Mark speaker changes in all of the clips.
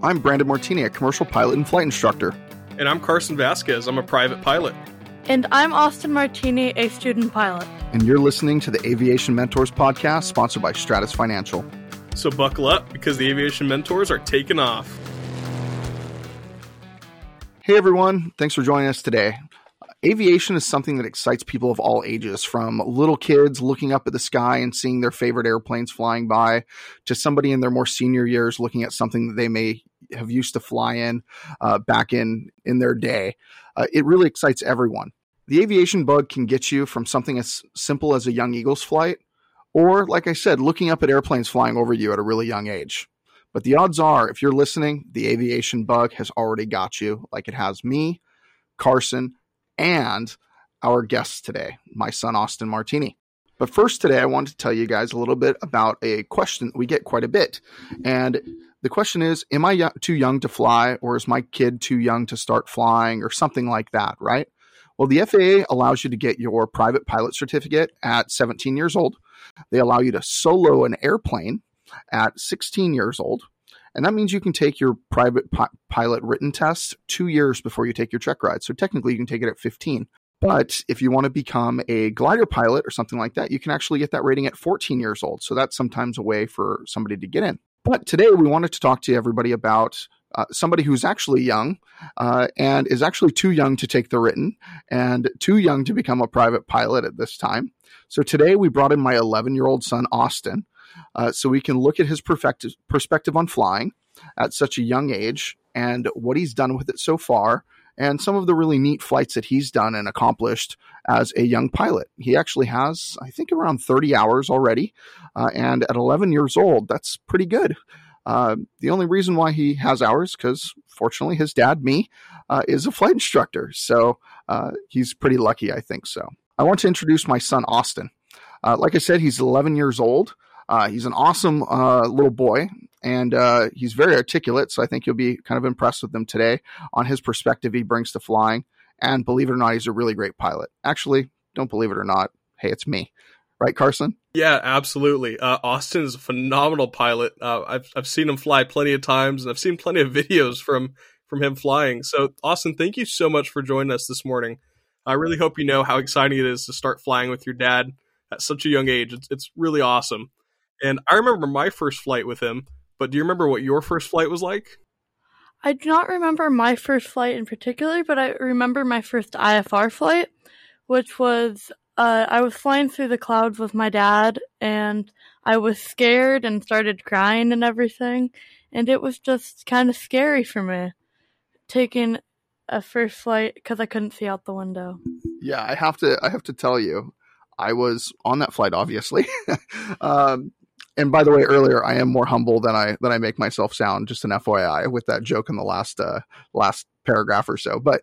Speaker 1: I'm Brandon Martini, a commercial pilot and flight instructor.
Speaker 2: And I'm Carson Vasquez. I'm a private pilot.
Speaker 3: And I'm Austin Martini, a student pilot.
Speaker 1: And you're listening to the Aviation Mentors podcast, sponsored by Stratus Financial.
Speaker 2: So buckle up because the Aviation Mentors are taking off.
Speaker 1: Hey everyone, thanks for joining us today. Aviation is something that excites people of all ages, from little kids looking up at the sky and seeing their favorite airplanes flying by, to somebody in their more senior years looking at something that they may have used to fly in uh, back in in their day. Uh, it really excites everyone. The aviation bug can get you from something as simple as a young eagle's flight, or like I said, looking up at airplanes flying over you at a really young age. But the odds are, if you're listening, the aviation bug has already got you, like it has me, Carson, and our guest today, my son, Austin Martini. But first, today, I want to tell you guys a little bit about a question that we get quite a bit. And the question is Am I too young to fly, or is my kid too young to start flying, or something like that, right? Well, the FAA allows you to get your private pilot certificate at 17 years old. They allow you to solo an airplane at 16 years old. And that means you can take your private pi- pilot written test two years before you take your check ride. So technically, you can take it at 15. But if you want to become a glider pilot or something like that, you can actually get that rating at 14 years old. So that's sometimes a way for somebody to get in. But today we wanted to talk to everybody about uh, somebody who's actually young uh, and is actually too young to take the written and too young to become a private pilot at this time. So today we brought in my 11 year old son, Austin, uh, so we can look at his perspective, on flying at such a young age and what he's done with it so far and some of the really neat flights that he's done and accomplished as a young pilot. He actually has, I think, around 30 hours already. Uh, and at 11 years old, that's pretty good. Uh, the only reason why he has hours, because fortunately his dad, me, uh, is a flight instructor. So uh, he's pretty lucky, I think so. I want to introduce my son, Austin. Uh, like I said, he's 11 years old. Uh, he's an awesome uh, little boy, and uh, he's very articulate. So I think you'll be kind of impressed with him today on his perspective he brings to flying. And believe it or not, he's a really great pilot. Actually, don't believe it or not, hey, it's me, right, Carson?
Speaker 2: Yeah, absolutely. Uh, Austin is a phenomenal pilot. Uh, I've I've seen him fly plenty of times, and I've seen plenty of videos from from him flying. So, Austin, thank you so much for joining us this morning. I really hope you know how exciting it is to start flying with your dad at such a young age. It's, it's really awesome. And I remember my first flight with him, but do you remember what your first flight was like?
Speaker 3: I do not remember my first flight in particular, but I remember my first IFR flight, which was uh, I was flying through the clouds with my dad, and I was scared and started crying and everything, and it was just kind of scary for me taking a first flight because I couldn't see out the window.
Speaker 1: Yeah, I have to. I have to tell you, I was on that flight, obviously. um, and by the way, earlier I am more humble than I than I make myself sound. Just an FYI with that joke in the last uh, last paragraph or so. But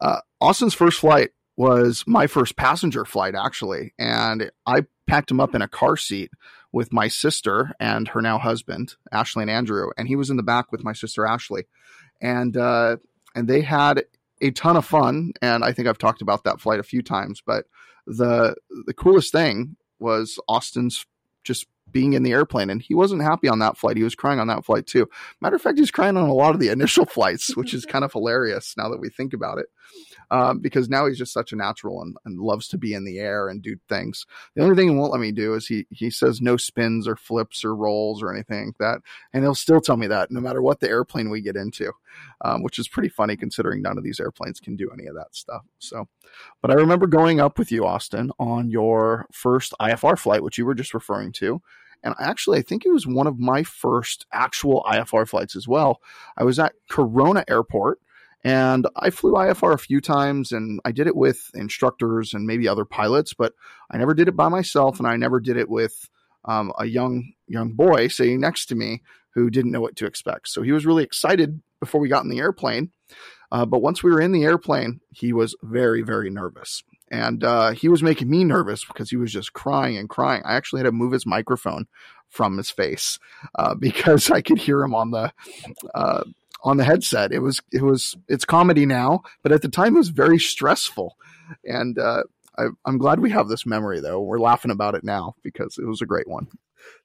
Speaker 1: uh, Austin's first flight was my first passenger flight actually, and I packed him up in a car seat with my sister and her now husband Ashley and Andrew, and he was in the back with my sister Ashley, and uh, and they had a ton of fun. And I think I've talked about that flight a few times, but the the coolest thing was Austin's just being in the airplane and he wasn't happy on that flight he was crying on that flight too matter of fact he's crying on a lot of the initial flights which is kind of hilarious now that we think about it um, because now he's just such a natural and, and, loves to be in the air and do things. The only thing he won't let me do is he he says no spins or flips or rolls or anything like that, and he'll still tell me that no matter what the airplane we get into, um, which is pretty funny considering none of these airplanes can do any of that stuff. So, but I remember going up with you, Austin, on your first IFR flight, which you were just referring to. And actually, I think it was one of my first actual IFR flights as well. I was at Corona Airport and I flew IFR a few times and I did it with instructors and maybe other pilots, but I never did it by myself and I never did it with um, a young young boy sitting next to me who didn't know what to expect. So he was really excited before we got in the airplane. Uh, but once we were in the airplane, he was very, very nervous. And uh, he was making me nervous because he was just crying and crying. I actually had to move his microphone from his face uh, because I could hear him on the uh, on the headset. It was it was it's comedy now, but at the time it was very stressful, and uh, I, I'm glad we have this memory though. We're laughing about it now because it was a great one.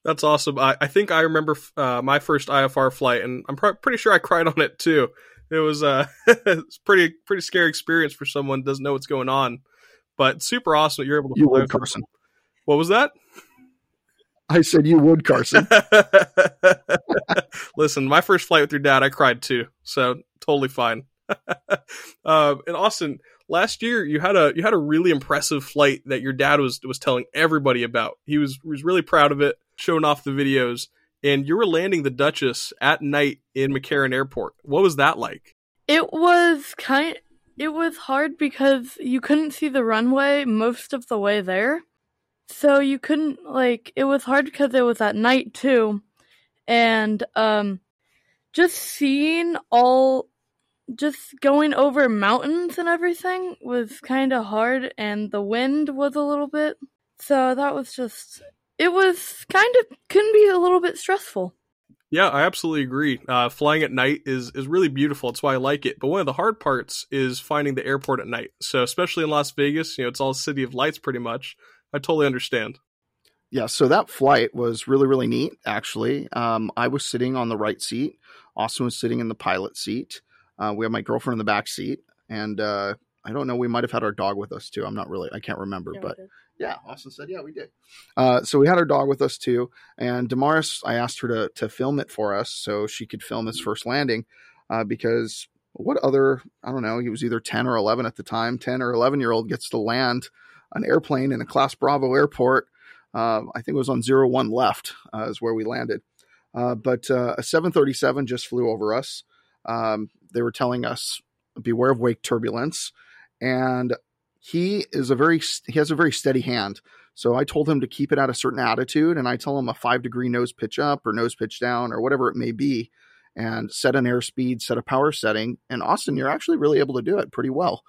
Speaker 2: That's awesome. I, I think I remember uh, my first IFR flight, and I'm pr- pretty sure I cried on it too. It was uh, it's pretty pretty scary experience for someone doesn't know what's going on, but super awesome that you're able to.
Speaker 1: You would, Carson.
Speaker 2: What was that?
Speaker 1: I said you would, Carson.
Speaker 2: Listen, my first flight with your dad, I cried too, so totally fine. uh, and Austin, last year you had a you had a really impressive flight that your dad was was telling everybody about. He was was really proud of it, showing off the videos. And you were landing the Duchess at night in McCarran Airport. What was that like?
Speaker 3: It was kind. It was hard because you couldn't see the runway most of the way there, so you couldn't like. It was hard because it was at night too, and um, just seeing all just going over mountains and everything was kind of hard, and the wind was a little bit. So that was just. It was kind of can be a little bit stressful.
Speaker 2: Yeah, I absolutely agree. Uh, flying at night is is really beautiful. That's why I like it. But one of the hard parts is finding the airport at night. So especially in Las Vegas, you know, it's all city of lights pretty much. I totally understand.
Speaker 1: Yeah, so that flight was really really neat. Actually, um, I was sitting on the right seat. Austin was sitting in the pilot seat. Uh, we had my girlfriend in the back seat, and uh, I don't know. We might have had our dog with us too. I'm not really. I can't remember,
Speaker 3: Yeah,
Speaker 1: but
Speaker 3: did.
Speaker 1: Yeah, Austin said, yeah, we did. Uh, so we had our dog with us too, and Damaris, I asked her to to film it for us so she could film his first landing, uh, because what other I don't know. He was either 10 or 11 at the time. 10 or 11 year old gets to land an airplane in a Class Bravo airport. Uh, I think it was on zero one left uh, is where we landed. Uh, but uh, a 737 just flew over us. Um, they were telling us beware of wake turbulence, and he is a very he has a very steady hand. So I told him to keep it at a certain attitude, and I tell him a five degree nose pitch up or nose pitch down or whatever it may be, and set an airspeed, set a power setting. And Austin, you're actually really able to do it pretty well.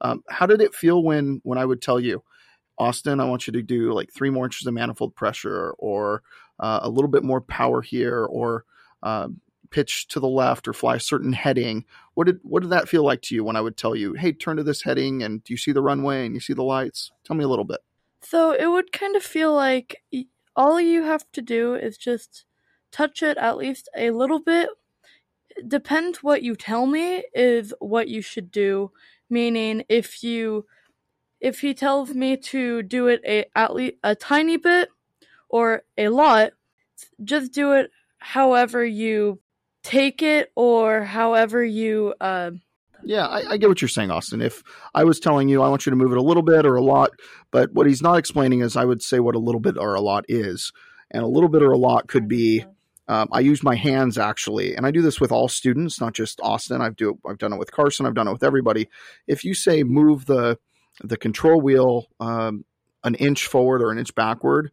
Speaker 1: Um, how did it feel when when I would tell you, Austin, I want you to do like three more inches of manifold pressure, or uh, a little bit more power here, or uh, pitch to the left, or fly a certain heading? What did what did that feel like to you when I would tell you, hey, turn to this heading, and do you see the runway and you see the lights? Tell me a little bit.
Speaker 3: So it would kind of feel like all you have to do is just touch it at least a little bit. Depends what you tell me is what you should do. Meaning, if you if he tells me to do it a at least a tiny bit or a lot, just do it however you take it or however you uh,
Speaker 1: Yeah, I, I get what you're saying, Austin. If I was telling you I want you to move it a little bit or a lot, but what he's not explaining is I would say what a little bit or a lot is. And a little bit or a lot could be um, I use my hands actually, and I do this with all students, not just Austin. I've do I've done it with Carson. I've done it with everybody. If you say move the the control wheel um, an inch forward or an inch backward,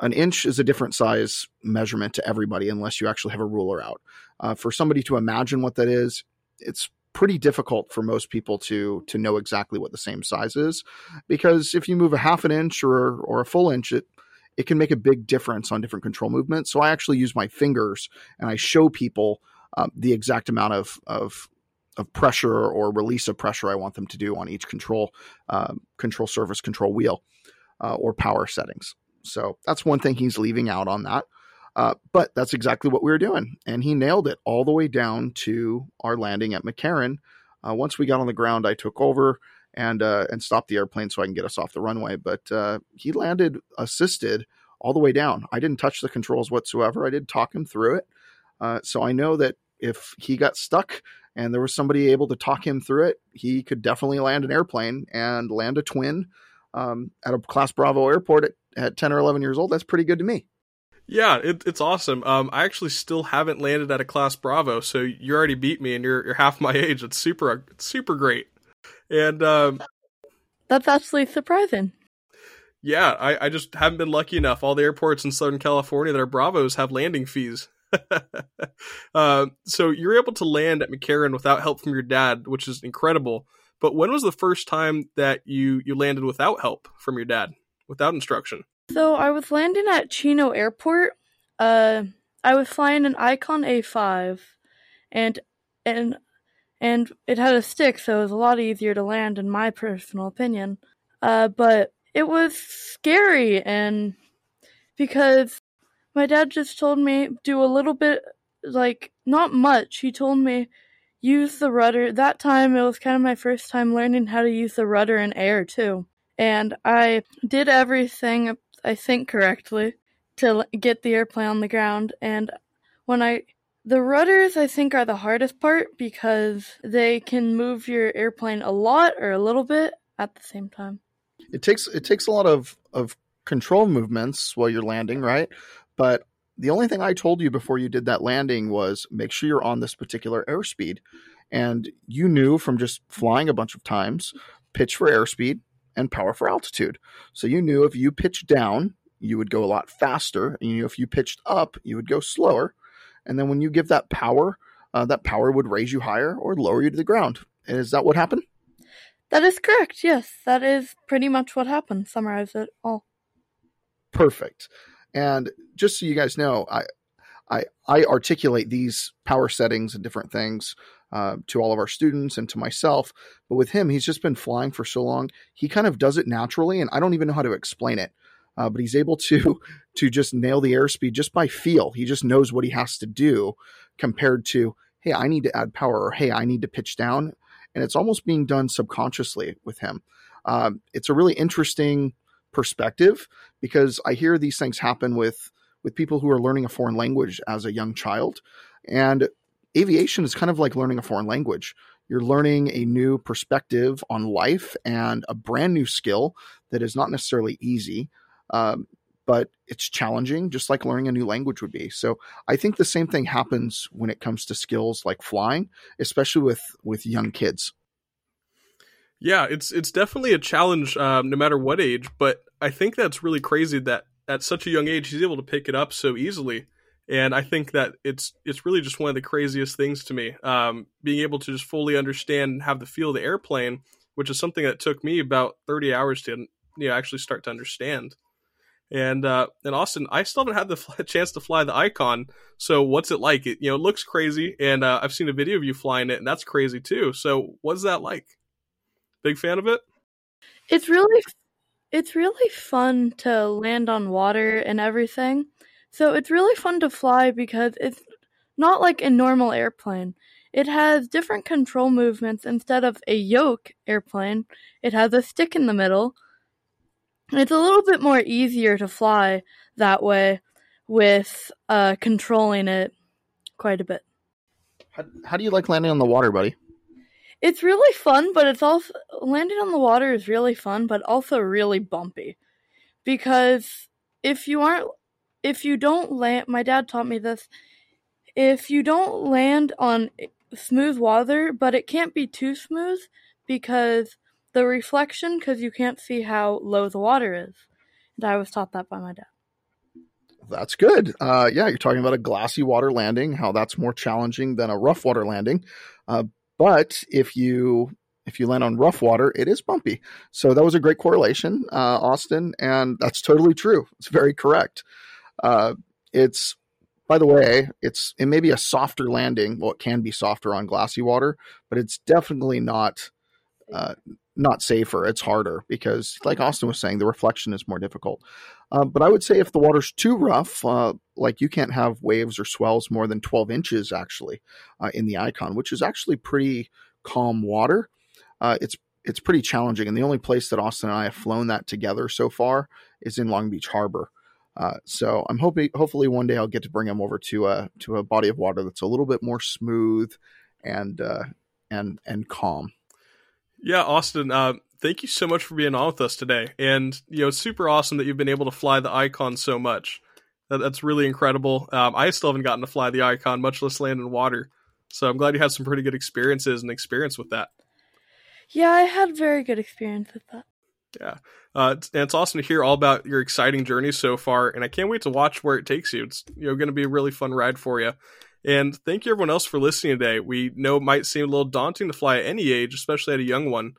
Speaker 1: an inch is a different size measurement to everybody unless you actually have a ruler out. Uh, for somebody to imagine what that is, it's pretty difficult for most people to to know exactly what the same size is because if you move a half an inch or or a full inch it it can make a big difference on different control movements so i actually use my fingers and i show people um, the exact amount of of of pressure or release of pressure i want them to do on each control uh, control surface control wheel uh, or power settings so that's one thing he's leaving out on that uh, but that's exactly what we were doing. And he nailed it all the way down to our landing at McCarran. Uh, once we got on the ground, I took over and uh, and stopped the airplane so I can get us off the runway. But uh, he landed assisted all the way down. I didn't touch the controls whatsoever. I did talk him through it. Uh, so I know that if he got stuck and there was somebody able to talk him through it, he could definitely land an airplane and land a twin um, at a Class Bravo airport at, at 10 or 11 years old. That's pretty good to me.
Speaker 2: Yeah, it, it's awesome. Um, I actually still haven't landed at a class Bravo, so you already beat me, and you're you're half my age. It's super, it's super great. And um,
Speaker 3: that's actually surprising.
Speaker 2: yeah, I, I just haven't been lucky enough. All the airports in Southern California that are Bravos have landing fees. uh, so you're able to land at McCarran without help from your dad, which is incredible. But when was the first time that you you landed without help from your dad, without instruction?
Speaker 3: So I was landing at Chino Airport. Uh, I was flying an Icon A5, and and and it had a stick, so it was a lot easier to land, in my personal opinion. Uh, but it was scary and because my dad just told me do a little bit like not much. He told me use the rudder. That time it was kind of my first time learning how to use the rudder in air too. And I did everything I think correctly to get the airplane on the ground and when I the rudders I think are the hardest part because they can move your airplane a lot or a little bit at the same time.
Speaker 1: It takes it takes a lot of of control movements while you're landing, right? But the only thing I told you before you did that landing was make sure you're on this particular airspeed. And you knew from just flying a bunch of times, pitch for airspeed and power for altitude. So you knew if you pitched down, you would go a lot faster. And you knew if you pitched up, you would go slower. And then when you give that power, uh, that power would raise you higher or lower you to the ground. Is that what happened?
Speaker 3: That is correct. Yes, that is pretty much what happened. Summarize it all.
Speaker 1: Perfect. And just so you guys know, I I, I articulate these power settings and different things uh, to all of our students and to myself. But with him, he's just been flying for so long. He kind of does it naturally, and I don't even know how to explain it. Uh, but he's able to to just nail the airspeed just by feel. He just knows what he has to do compared to, hey, I need to add power, or hey, I need to pitch down, and it's almost being done subconsciously with him. Um, it's a really interesting perspective because I hear these things happen with with people who are learning a foreign language as a young child. And aviation is kind of like learning a foreign language. You're learning a new perspective on life and a brand new skill that is not necessarily easy, um, but it's challenging, just like learning a new language would be. So I think the same thing happens when it comes to skills like flying, especially with with young kids.
Speaker 2: Yeah, it's it's definitely a challenge, um, no matter what age. But I think that's really crazy that at such a young age he's able to pick it up so easily. And I think that it's it's really just one of the craziest things to me, um, being able to just fully understand and have the feel of the airplane, which is something that took me about thirty hours to you know actually start to understand. And uh, and Austin, I still haven't had the chance to fly the Icon. So what's it like? It you know it looks crazy, and uh, I've seen a video of you flying it, and that's crazy too. So what's that like? Big fan of it.
Speaker 3: It's really it's really fun to land on water and everything. So it's really fun to fly because it's not like a normal airplane. It has different control movements instead of a yoke airplane. It has a stick in the middle. It's a little bit more easier to fly that way with uh, controlling it quite a bit.
Speaker 1: How, how do you like landing on the water, buddy?
Speaker 3: It's really fun, but it's also landing on the water is really fun, but also really bumpy. Because if you aren't if you don't land my dad taught me this, if you don't land on smooth water, but it can't be too smooth because the reflection cuz you can't see how low the water is. And I was taught that by my dad.
Speaker 1: That's good. Uh, yeah, you're talking about a glassy water landing, how that's more challenging than a rough water landing. Uh, but if you if you land on rough water, it is bumpy. So that was a great correlation, uh, Austin, and that's totally true. It's very correct. Uh, it's by the way, it's it may be a softer landing. Well, it can be softer on glassy water, but it's definitely not uh, not safer. It's harder because, like Austin was saying, the reflection is more difficult. Uh, but I would say if the water's too rough, uh, like you can't have waves or swells more than 12 inches actually uh, in the icon, which is actually pretty calm water. Uh, it's it's pretty challenging, and the only place that Austin and I have flown that together so far is in Long Beach Harbor. Uh, so I'm hoping, hopefully, one day I'll get to bring him over to a to a body of water that's a little bit more smooth and and and calm.
Speaker 2: Yeah, Austin, uh, thank you so much for being on with us today. And, you know, it's super awesome that you've been able to fly the Icon so much. That, that's really incredible. Um, I still haven't gotten to fly the Icon, much less land in water. So I'm glad you had some pretty good experiences and experience with that.
Speaker 3: Yeah, I had very good experience with that.
Speaker 2: Yeah. Uh, and it's awesome to hear all about your exciting journey so far. And I can't wait to watch where it takes you. It's, you know, going to be a really fun ride for you. And thank you everyone else for listening today. We know it might seem a little daunting to fly at any age, especially at a young one.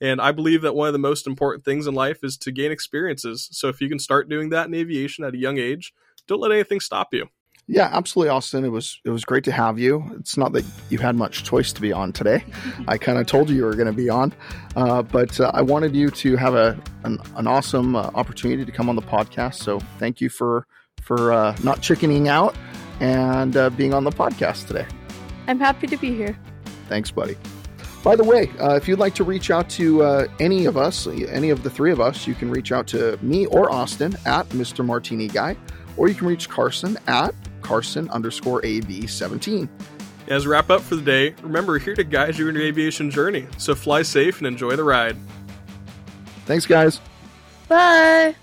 Speaker 2: And I believe that one of the most important things in life is to gain experiences. So if you can start doing that in aviation at a young age, don't let anything stop you.
Speaker 1: Yeah, absolutely, Austin. It was it was great to have you. It's not that you had much choice to be on today. I kind of told you you were going to be on, uh, but uh, I wanted you to have a an, an awesome uh, opportunity to come on the podcast. So thank you for for uh, not chickening out and uh, being on the podcast today.
Speaker 3: I'm happy to be here.
Speaker 1: Thanks, buddy. By the way, uh, if you'd like to reach out to uh, any of us, any of the three of us, you can reach out to me or Austin at Mr. Martini Guy, or you can reach Carson at Carson underscore AB17.
Speaker 2: As we wrap up for the day, remember we're here to guide you in your aviation journey. So fly safe and enjoy the ride.
Speaker 1: Thanks, guys.
Speaker 3: Bye.